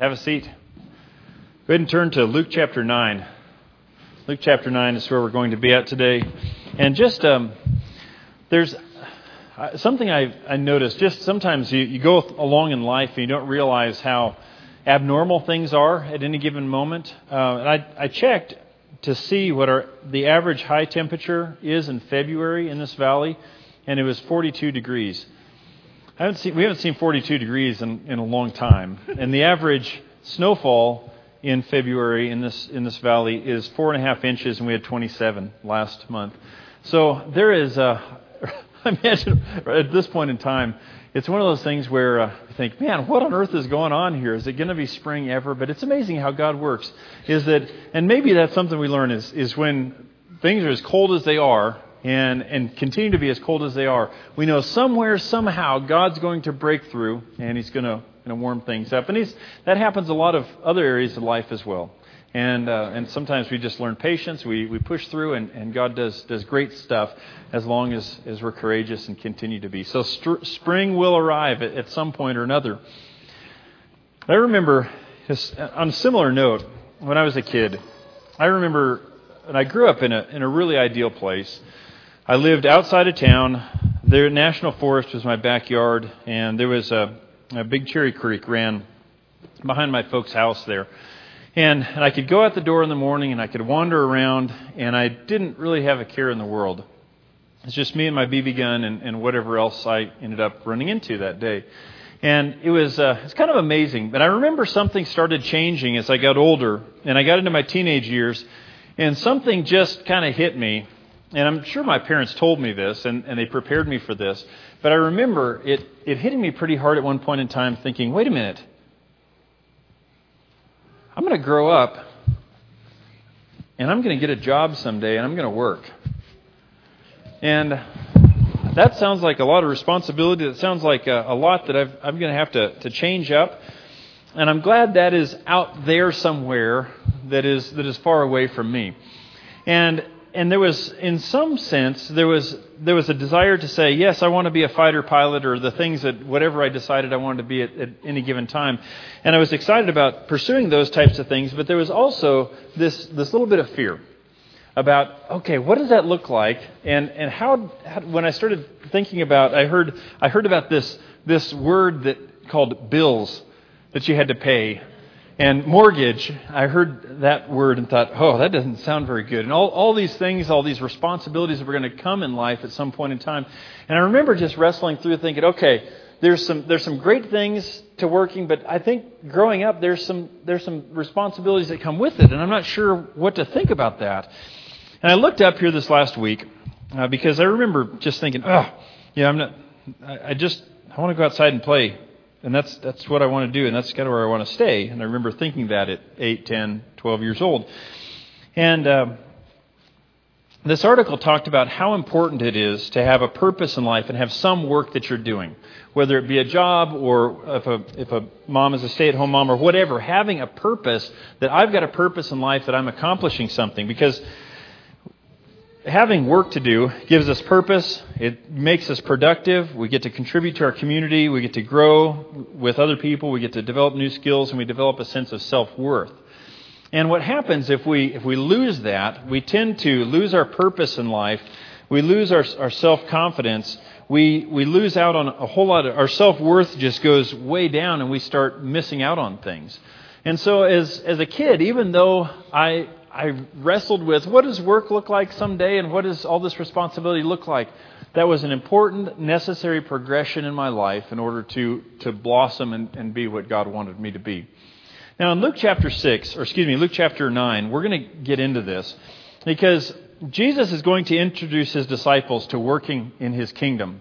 Have a seat. Go ahead and turn to Luke chapter 9. Luke chapter 9 is where we're going to be at today. And just, um, there's uh, something I, I noticed. Just sometimes you, you go along in life and you don't realize how abnormal things are at any given moment. Uh, and I, I checked to see what our, the average high temperature is in February in this valley, and it was 42 degrees. I haven't seen, we haven't seen 42 degrees in, in a long time. And the average snowfall in February in this, in this valley is four and a half inches, and we had 27 last month. So there is, a, I imagine at this point in time, it's one of those things where uh, you think, man, what on earth is going on here? Is it going to be spring ever? But it's amazing how God works. Is that, and maybe that's something we learn is, is when things are as cold as they are, and, and continue to be as cold as they are, we know somewhere, somehow, God's going to break through and He's going to, warm things up. And that happens a lot of other areas of life as well. And, uh, and sometimes we just learn patience, we, we push through, and, and God does, does great stuff as long as, as we're courageous and continue to be. So spring will arrive at, at some point or another. I remember, on a similar note, when I was a kid, I remember, and I grew up in a, in a really ideal place. I lived outside of town. The national forest was my backyard, and there was a, a big cherry creek ran behind my folks' house there. And, and I could go out the door in the morning and I could wander around, and I didn't really have a care in the world. It's just me and my BB gun and, and whatever else I ended up running into that day. And it was uh, it's kind of amazing. But I remember something started changing as I got older, and I got into my teenage years, and something just kind of hit me and I'm sure my parents told me this and, and they prepared me for this, but I remember it, it hitting me pretty hard at one point in time thinking, wait a minute, I'm going to grow up and I'm going to get a job someday and I'm going to work. And that sounds like a lot of responsibility. That sounds like a, a lot that I've, I'm going to have to, to change up. And I'm glad that is out there somewhere that is, that is far away from me. And and there was, in some sense, there was there was a desire to say, yes, I want to be a fighter pilot, or the things that whatever I decided I wanted to be at, at any given time, and I was excited about pursuing those types of things. But there was also this this little bit of fear about, okay, what does that look like, and and how, how when I started thinking about, I heard I heard about this this word that called bills that you had to pay and mortgage, I heard that word and thought, oh, that doesn't sound very good. And all, all these things, all these responsibilities that were going to come in life at some point in time. And I remember just wrestling through thinking, okay, there's some, there's some great things to working, but I think growing up, there's some, there's some responsibilities that come with it. And I'm not sure what to think about that. And I looked up here this last week uh, because I remember just thinking, oh, yeah, I'm not, I, I just, I want to go outside and play and that's, that's what I want to do, and that's kind of where I want to stay. And I remember thinking that at 8, 10, 12 years old. And uh, this article talked about how important it is to have a purpose in life and have some work that you're doing, whether it be a job or if a, if a mom is a stay at home mom or whatever, having a purpose that I've got a purpose in life that I'm accomplishing something. Because having work to do gives us purpose. It makes us productive. We get to contribute to our community. We get to grow with other people. We get to develop new skills, and we develop a sense of self worth. And what happens if we if we lose that, we tend to lose our purpose in life. We lose our, our self confidence. We we lose out on a whole lot of our self worth just goes way down, and we start missing out on things. And so, as as a kid, even though I I wrestled with what does work look like someday and what does all this responsibility look like? That was an important, necessary progression in my life in order to, to blossom and, and be what God wanted me to be. Now, in Luke chapter 6, or excuse me, Luke chapter 9, we're going to get into this because Jesus is going to introduce his disciples to working in his kingdom.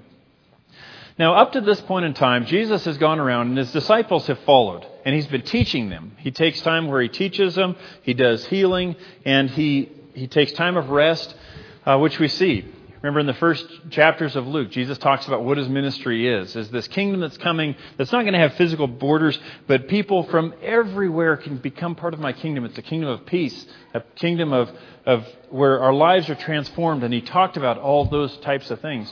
Now, up to this point in time, Jesus has gone around and his disciples have followed, and he's been teaching them. He takes time where he teaches them, he does healing, and he, he takes time of rest, uh, which we see. Remember in the first chapters of Luke, Jesus talks about what his ministry is. Is this kingdom that's coming that's not going to have physical borders, but people from everywhere can become part of my kingdom. It's a kingdom of peace, a kingdom of, of where our lives are transformed. And he talked about all those types of things.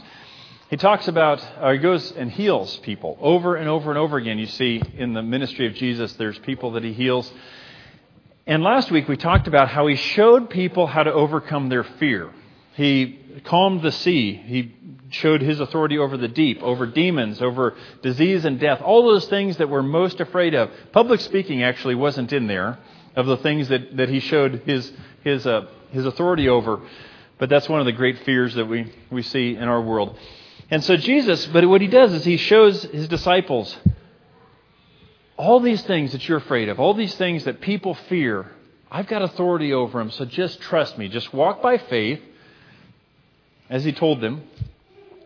He talks about, or he goes and heals people over and over and over again. You see in the ministry of Jesus, there's people that he heals. And last week we talked about how he showed people how to overcome their fear. He calmed the sea. He showed his authority over the deep, over demons, over disease and death, all those things that we're most afraid of. Public speaking actually wasn't in there of the things that, that he showed his, his, uh, his authority over. But that's one of the great fears that we, we see in our world. And so Jesus, but what he does is he shows his disciples all these things that you're afraid of, all these things that people fear. I've got authority over them, so just trust me. Just walk by faith, as he told them,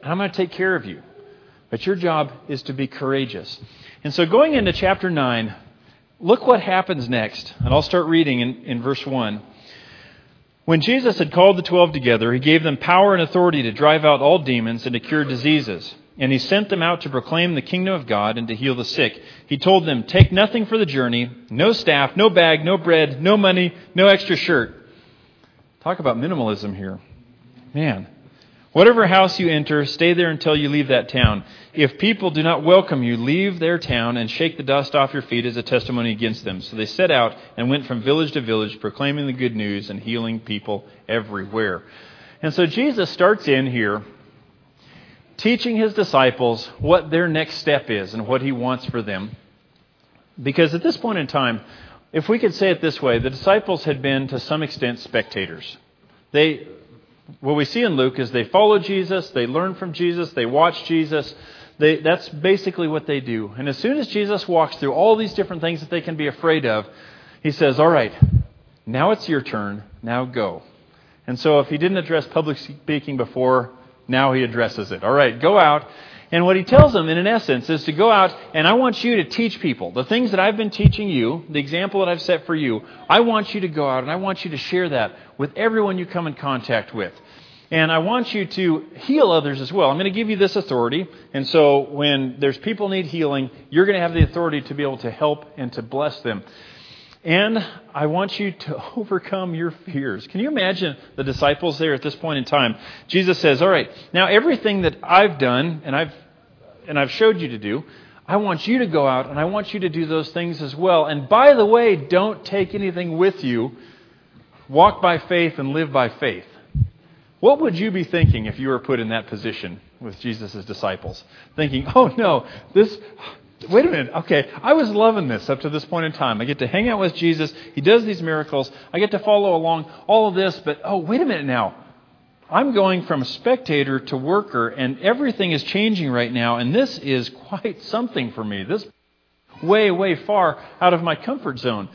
and I'm going to take care of you. But your job is to be courageous. And so going into chapter 9, look what happens next. And I'll start reading in, in verse 1. When Jesus had called the twelve together, he gave them power and authority to drive out all demons and to cure diseases. And he sent them out to proclaim the kingdom of God and to heal the sick. He told them, Take nothing for the journey no staff, no bag, no bread, no money, no extra shirt. Talk about minimalism here. Man. Whatever house you enter, stay there until you leave that town. If people do not welcome you, leave their town and shake the dust off your feet as a testimony against them. So they set out and went from village to village, proclaiming the good news and healing people everywhere. And so Jesus starts in here teaching his disciples what their next step is and what he wants for them. Because at this point in time, if we could say it this way, the disciples had been to some extent spectators. They what we see in Luke is they follow Jesus, they learn from Jesus, they watch Jesus. They, that's basically what they do. And as soon as Jesus walks through all these different things that they can be afraid of, he says, All right, now it's your turn. Now go. And so if he didn't address public speaking before, now he addresses it. All right, go out. And what he tells them, in an essence, is to go out and I want you to teach people the things that I've been teaching you, the example that I've set for you. I want you to go out and I want you to share that with everyone you come in contact with. And I want you to heal others as well. I'm going to give you this authority. And so when there's people need healing, you're going to have the authority to be able to help and to bless them. And I want you to overcome your fears. Can you imagine the disciples there at this point in time? Jesus says, All right, now everything that I've done and I've and I've showed you to do, I want you to go out and I want you to do those things as well. And by the way, don't take anything with you. Walk by faith and live by faith. What would you be thinking if you were put in that position with Jesus' disciples? Thinking, oh no, this, wait a minute, okay, I was loving this up to this point in time. I get to hang out with Jesus, He does these miracles, I get to follow along all of this, but oh, wait a minute now. I'm going from spectator to worker, and everything is changing right now, and this is quite something for me. This way, way far out of my comfort zone.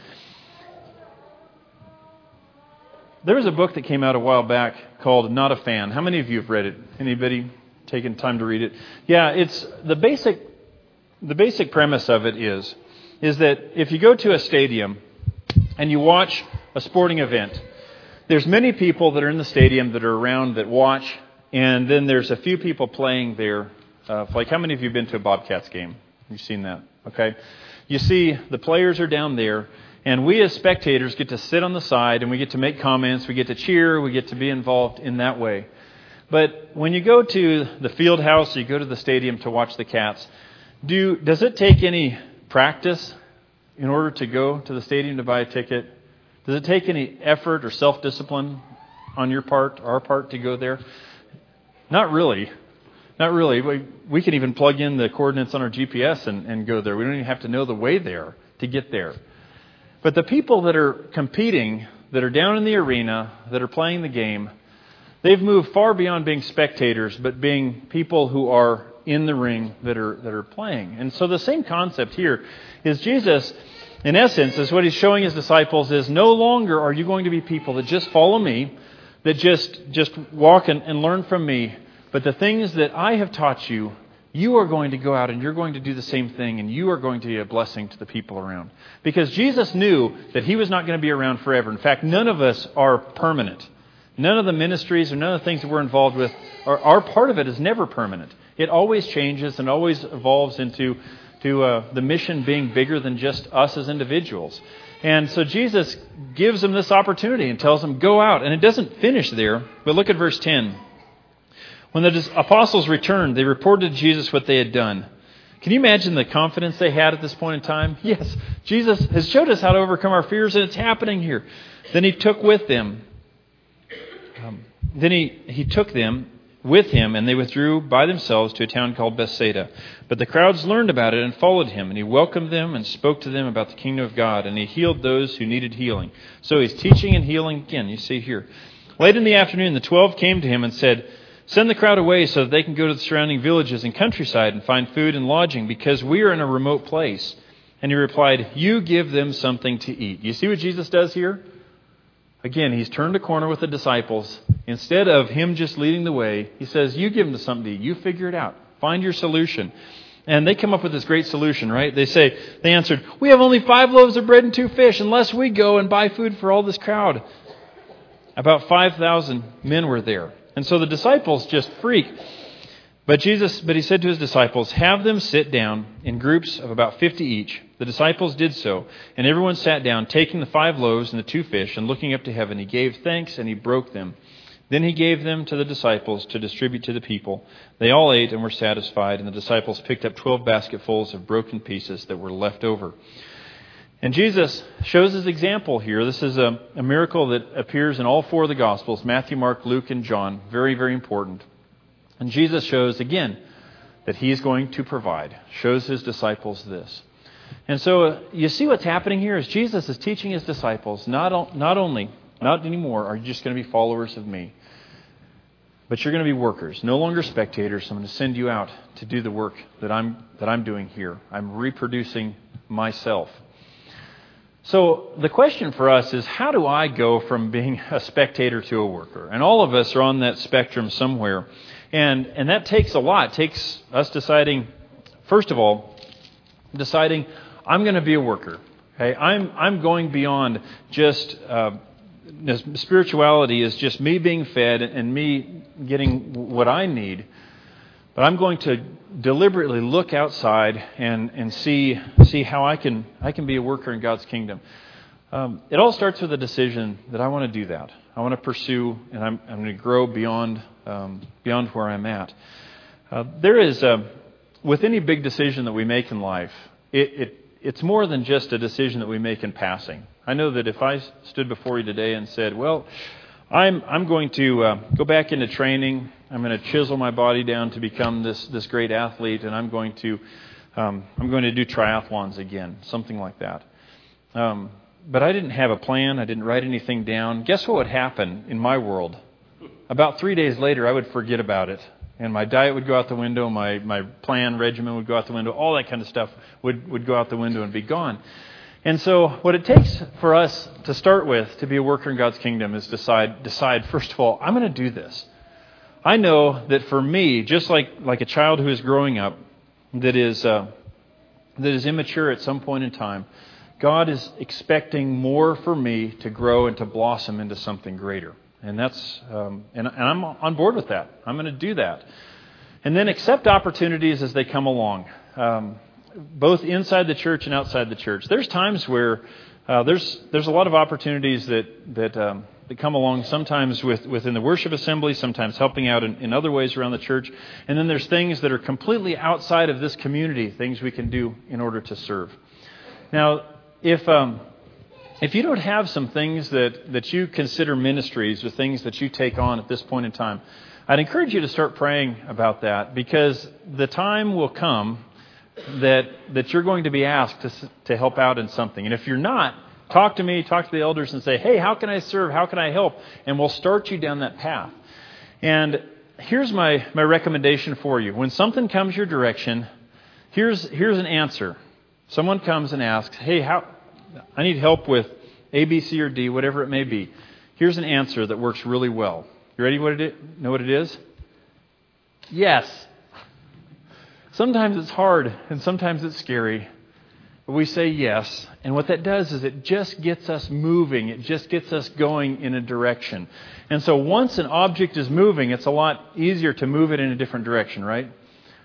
There was a book that came out a while back called Not a Fan. How many of you have read it? Anybody taken time to read it? Yeah, it's the basic the basic premise of it is is that if you go to a stadium and you watch a sporting event, there's many people that are in the stadium that are around that watch, and then there's a few people playing there. Uh, like how many of you have been to a Bobcats game? You've seen that, okay? You see the players are down there, and we as spectators get to sit on the side and we get to make comments, we get to cheer, we get to be involved in that way. But when you go to the field house you go to the stadium to watch the Cats, do, does it take any practice in order to go to the stadium to buy a ticket? Does it take any effort or self discipline on your part, our part, to go there? Not really. Not really. We, we can even plug in the coordinates on our GPS and, and go there. We don't even have to know the way there to get there. But the people that are competing, that are down in the arena, that are playing the game, they've moved far beyond being spectators, but being people who are in the ring that are, that are playing. And so the same concept here is Jesus, in essence, is what he's showing his disciples is no longer are you going to be people that just follow me, that just, just walk and, and learn from me, but the things that I have taught you, you are going to go out and you're going to do the same thing, and you are going to be a blessing to the people around. Because Jesus knew that he was not going to be around forever. In fact, none of us are permanent. None of the ministries or none of the things that we're involved with, are, our part of it is never permanent. It always changes and always evolves into to, uh, the mission being bigger than just us as individuals. And so Jesus gives them this opportunity and tells them, go out. And it doesn't finish there, but look at verse 10. When the apostles returned, they reported to Jesus what they had done. Can you imagine the confidence they had at this point in time? Yes, Jesus has showed us how to overcome our fears, and it's happening here. Then he took with them. Um, then he, he took them with him, and they withdrew by themselves to a town called Bethsaida. But the crowds learned about it and followed him, and he welcomed them and spoke to them about the kingdom of God, and he healed those who needed healing. So he's teaching and healing again, you see here. Late in the afternoon, the twelve came to him and said, Send the crowd away so that they can go to the surrounding villages and countryside and find food and lodging, because we are in a remote place. And he replied, You give them something to eat. You see what Jesus does here? Again, he's turned a corner with the disciples. Instead of him just leading the way, he says, You give them something to eat. You figure it out. Find your solution. And they come up with this great solution, right? They say, They answered, We have only five loaves of bread and two fish, unless we go and buy food for all this crowd. About 5,000 men were there. And so the disciples just freak. But Jesus, but he said to his disciples, Have them sit down in groups of about fifty each. The disciples did so, and everyone sat down, taking the five loaves and the two fish, and looking up to heaven, he gave thanks and he broke them. Then he gave them to the disciples to distribute to the people. They all ate and were satisfied, and the disciples picked up twelve basketfuls of broken pieces that were left over. And Jesus shows his example here. This is a, a, miracle that appears in all four of the Gospels Matthew, Mark, Luke, and John. Very, very important. And Jesus shows again that he is going to provide, shows his disciples this. And so uh, you see what's happening here is Jesus is teaching his disciples not, not only, not anymore, are you just going to be followers of me, but you're going to be workers, no longer spectators. I'm going to send you out to do the work that I'm, that I'm doing here. I'm reproducing myself. So the question for us is how do I go from being a spectator to a worker? And all of us are on that spectrum somewhere. And, and that takes a lot. It takes us deciding, first of all, deciding I'm going to be a worker. Okay? I'm, I'm going beyond just uh, spirituality is just me being fed and me getting what I need. But I'm going to deliberately look outside and, and see, see how I can, I can be a worker in God's kingdom. Um, it all starts with a decision that I want to do that. I want to pursue, and I'm, I'm going to grow beyond, um, beyond where I'm at. Uh, there is, a, with any big decision that we make in life, it, it, it's more than just a decision that we make in passing. I know that if I stood before you today and said, well, I'm, I'm going to uh, go back into training. I'm going to chisel my body down to become this, this great athlete, and I'm going to um, I'm going to do triathlons again, something like that. Um, but I didn't have a plan. I didn't write anything down. Guess what would happen in my world? About three days later, I would forget about it, and my diet would go out the window. My my plan regimen would go out the window. All that kind of stuff would would go out the window and be gone. And so, what it takes for us to start with to be a worker in God's kingdom is decide, decide first of all, I'm going to do this. I know that for me, just like, like a child who is growing up that is, uh, that is immature at some point in time, God is expecting more for me to grow and to blossom into something greater. And that's, um, and, and I'm on board with that. I'm going to do that. And then accept opportunities as they come along. Um, both inside the church and outside the church. There's times where uh, there's there's a lot of opportunities that that um, that come along. Sometimes with within the worship assembly, sometimes helping out in, in other ways around the church, and then there's things that are completely outside of this community. Things we can do in order to serve. Now, if um, if you don't have some things that, that you consider ministries or things that you take on at this point in time, I'd encourage you to start praying about that because the time will come that, that you're going to be asked to, to help out in something. And if you're not, talk to me, talk to the elders, and say, hey, how can I serve? How can I help? And we'll start you down that path. And here's my, my recommendation for you. When something comes your direction, here's, here's an answer. Someone comes and asks, hey, how, I need help with A, B, C, or D, whatever it may be. Here's an answer that works really well. You ready? What it is? Know what it is? Yes. Sometimes it's hard and sometimes it's scary. But we say yes. And what that does is it just gets us moving. It just gets us going in a direction. And so once an object is moving, it's a lot easier to move it in a different direction, right?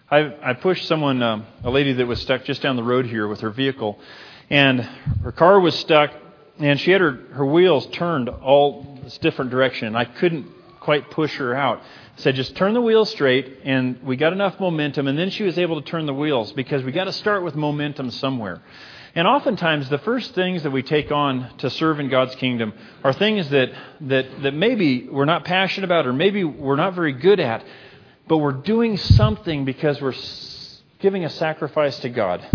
I, I pushed someone, um, a lady that was stuck just down the road here with her vehicle, and her car was stuck, and she had her, her wheels turned all this different direction, and I couldn't quite push her out. Said, just turn the wheels straight, and we got enough momentum, and then she was able to turn the wheels because we got to start with momentum somewhere. And oftentimes, the first things that we take on to serve in God's kingdom are things that, that, that maybe we're not passionate about or maybe we're not very good at, but we're doing something because we're giving a sacrifice to God.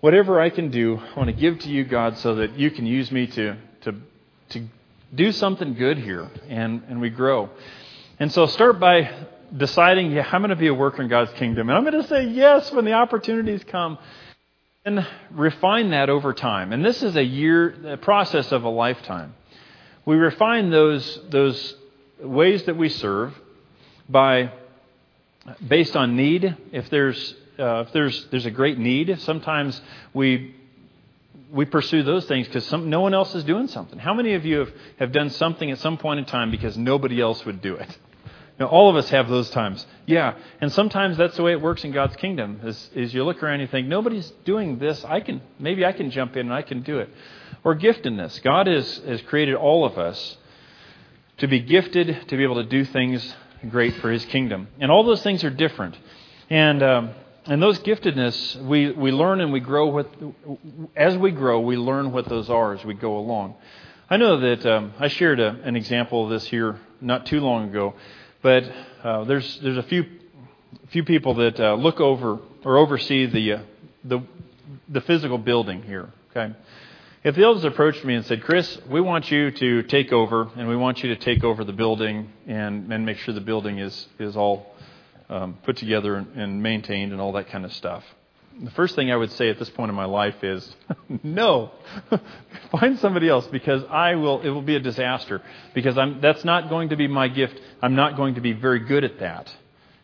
Whatever I can do, I want to give to you, God, so that you can use me to, to, to do something good here and, and we grow. And so start by deciding, yeah, I'm going to be a worker in God's kingdom. And I'm going to say yes when the opportunities come. And refine that over time. And this is a year, a process of a lifetime. We refine those, those ways that we serve by, based on need. If there's, uh, if there's, there's a great need, sometimes we we pursue those things because no one else is doing something. How many of you have, have done something at some point in time because nobody else would do it? Now, all of us have those times. Yeah. And sometimes that's the way it works in God's kingdom is, is you look around and you think, nobody's doing this. I can, maybe I can jump in and I can do it. Or giftedness. God has, has created all of us to be gifted, to be able to do things great for His kingdom. And all those things are different. And, um, and those giftedness, we, we learn and we grow with, as we grow, we learn what those are as we go along. I know that um, I shared a, an example of this here not too long ago. But uh, there's there's a few few people that uh, look over or oversee the uh, the the physical building here. Okay. If the elders approached me and said, Chris, we want you to take over, and we want you to take over the building and, and make sure the building is, is all um, put together and, and maintained and all that kind of stuff. The first thing I would say at this point in my life is, no, find somebody else because I will. It will be a disaster because I'm. That's not going to be my gift. I'm not going to be very good at that.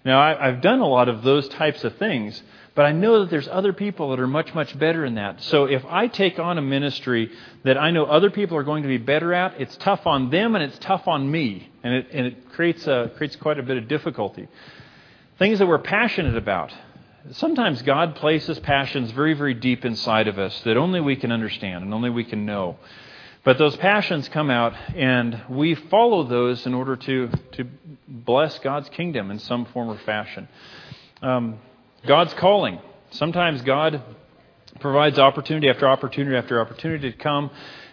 Now I, I've done a lot of those types of things, but I know that there's other people that are much much better in that. So if I take on a ministry that I know other people are going to be better at, it's tough on them and it's tough on me, and it and it creates a, creates quite a bit of difficulty. Things that we're passionate about sometimes God places passions very, very deep inside of us that only we can understand and only we can know. But those passions come out, and we follow those in order to, to bless God's kingdom in some form or fashion. Um, God's calling. Sometimes God provides opportunity after opportunity after opportunity to come,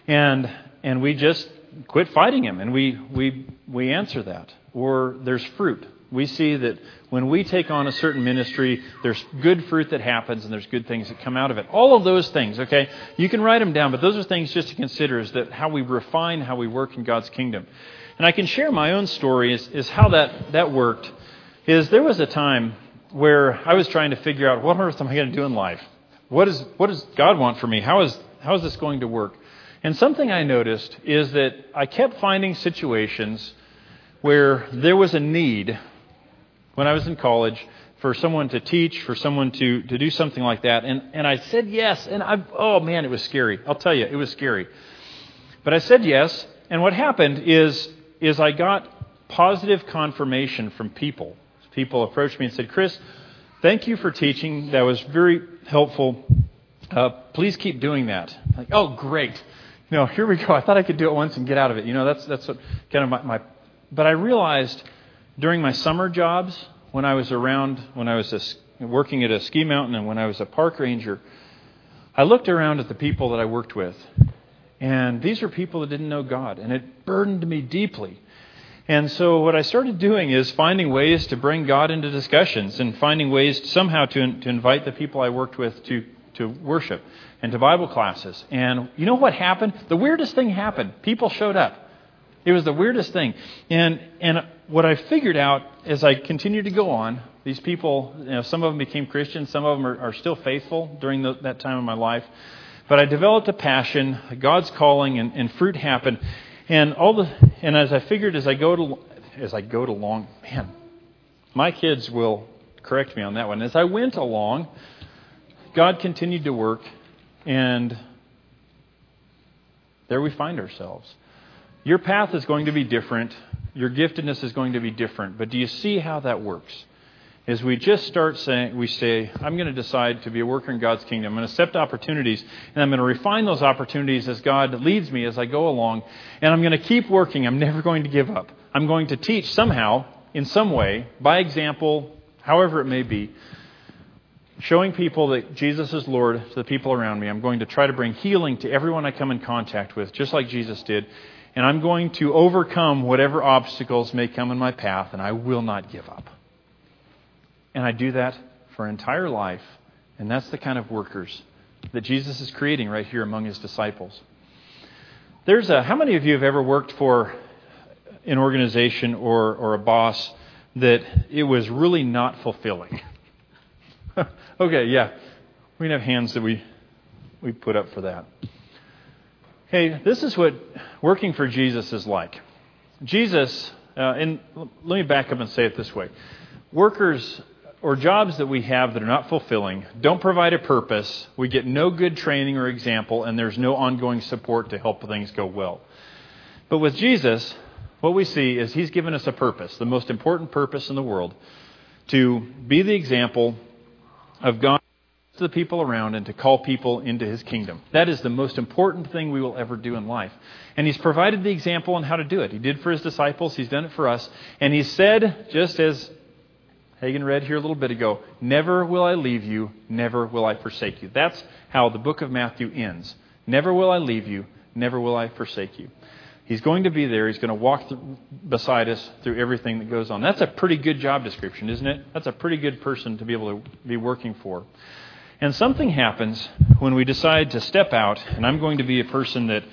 and, and we just quit fighting Him, and we, we, we answer that. Or there's fruit we see that when we take on a certain ministry, there's good fruit that happens and there's good things that come out of it. All of those things, okay? You can write them down, but those are things just to consider is that how we refine how we work in God's kingdom. And I can share my own story is, is how that, that worked. Is there was a time where I was trying to figure out what on earth am I going to do in life? What, is, what does God want for me? How is, how is this going to work? And something I noticed is that I kept finding situations where there was a need when I was in college for someone to teach, for someone to, to do something like that. And, and I said yes. And I, oh man, it was scary. I'll tell you, it was scary. But I said yes. And what happened is, is I got positive confirmation from people. People approached me and said, Chris, thank you for teaching. That was very helpful. Uh, please keep doing that. Like, oh, great. You know, here we go. I thought I could do it once and get out of it. You know, that's, that's what, kind of my, my. But I realized during my summer jobs, when I was around, when I was a, working at a ski mountain and when I was a park ranger, I looked around at the people that I worked with. And these are people that didn't know God. And it burdened me deeply. And so what I started doing is finding ways to bring God into discussions and finding ways somehow to, to invite the people I worked with to, to worship and to Bible classes. And you know what happened? The weirdest thing happened. People showed up. It was the weirdest thing. And, and what I figured out as I continued to go on, these people, you know, some of them became Christians, some of them are, are still faithful during the, that time of my life. But I developed a passion, God's calling, and, and fruit happened. And all the, and as I figured, as I go to, as I go to along, man, my kids will correct me on that one. As I went along, God continued to work, and there we find ourselves. Your path is going to be different. Your giftedness is going to be different. But do you see how that works? As we just start saying, we say, I'm going to decide to be a worker in God's kingdom. I'm going to accept opportunities, and I'm going to refine those opportunities as God leads me as I go along. And I'm going to keep working. I'm never going to give up. I'm going to teach somehow. in some way, by example, however it may be, showing people that Jesus is Lord to the people around me. I'm going to try to bring healing to everyone I come in contact with, just like Jesus did. And I'm going to overcome whatever obstacles may come in my path, and I will not give up. And I do that for an entire life, and that's the kind of workers that Jesus is creating right here among his disciples. There's a, how many of you have ever worked for an organization or, or a boss that it was really not fulfilling? okay, yeah. We have hands that we, we put up for that. Hey, this is what working for Jesus is like. Jesus, uh, and let me back up and say it this way workers or jobs that we have that are not fulfilling don't provide a purpose, we get no good training or example, and there's no ongoing support to help things go well. But with Jesus, what we see is He's given us a purpose, the most important purpose in the world, to be the example of God to the people around and to call people into His kingdom. That is the most important thing we will ever do in life. And He's provided the example on how to do it. He did for His disciples, He's done it for us. And He said, just as Hagen read here a little bit ago, Never will I leave you, never will I forsake you. That's how the book of Matthew ends. Never will I leave you, never will I forsake you. He's going to be there. He's going to walk beside us through everything that goes on. That's a pretty good job description, isn't it? That's a pretty good person to be able to be working for. And something happens when we decide to step out, and I'm going to be a person that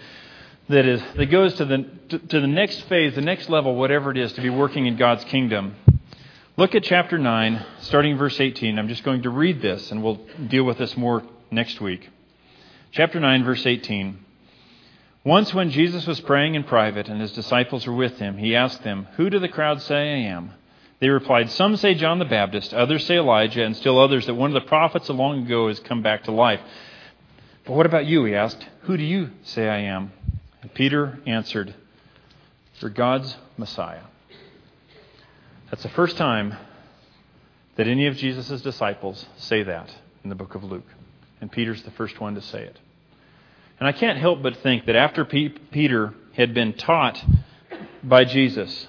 that is that goes to the to, to the next phase, the next level, whatever it is, to be working in God's kingdom. Look at chapter 9, starting verse 18. I'm just going to read this, and we'll deal with this more next week. Chapter 9, verse 18. Once, when Jesus was praying in private and his disciples were with him, he asked them, Who do the crowd say I am? They replied, Some say John the Baptist, others say Elijah, and still others that one of the prophets of long ago has come back to life. But what about you? He asked, Who do you say I am? And Peter answered, You're God's Messiah. That's the first time that any of Jesus' disciples say that in the book of Luke. And Peter's the first one to say it. And I can't help but think that after Peter had been taught by Jesus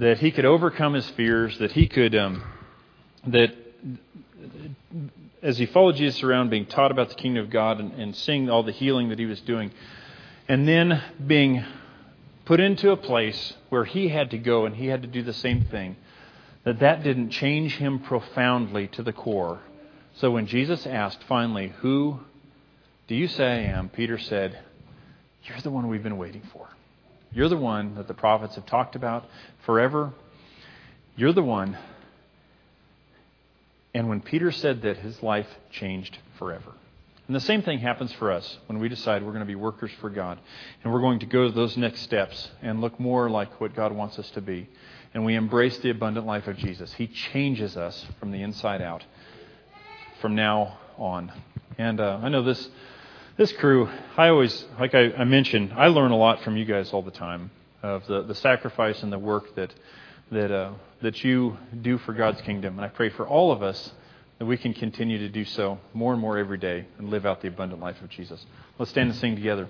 that he could overcome his fears, that he could, um, that as he followed Jesus around, being taught about the kingdom of God and, and seeing all the healing that he was doing, and then being put into a place where he had to go and he had to do the same thing, that that didn't change him profoundly to the core. So when Jesus asked finally, Who do you say I am? Peter said, You're the one we've been waiting for. You're the one that the prophets have talked about forever. You're the one. And when Peter said that, his life changed forever. And the same thing happens for us when we decide we're going to be workers for God. And we're going to go to those next steps and look more like what God wants us to be. And we embrace the abundant life of Jesus. He changes us from the inside out from now on. And uh, I know this this crew, I always, like I, I, mentioned, I learn a lot from you guys all the time of the, the sacrifice and the work that that uh, that you do for God's kingdom. And I pray for all of us that we can continue to do so more and more every day and live out the abundant life of Jesus. Let's stand and sing together.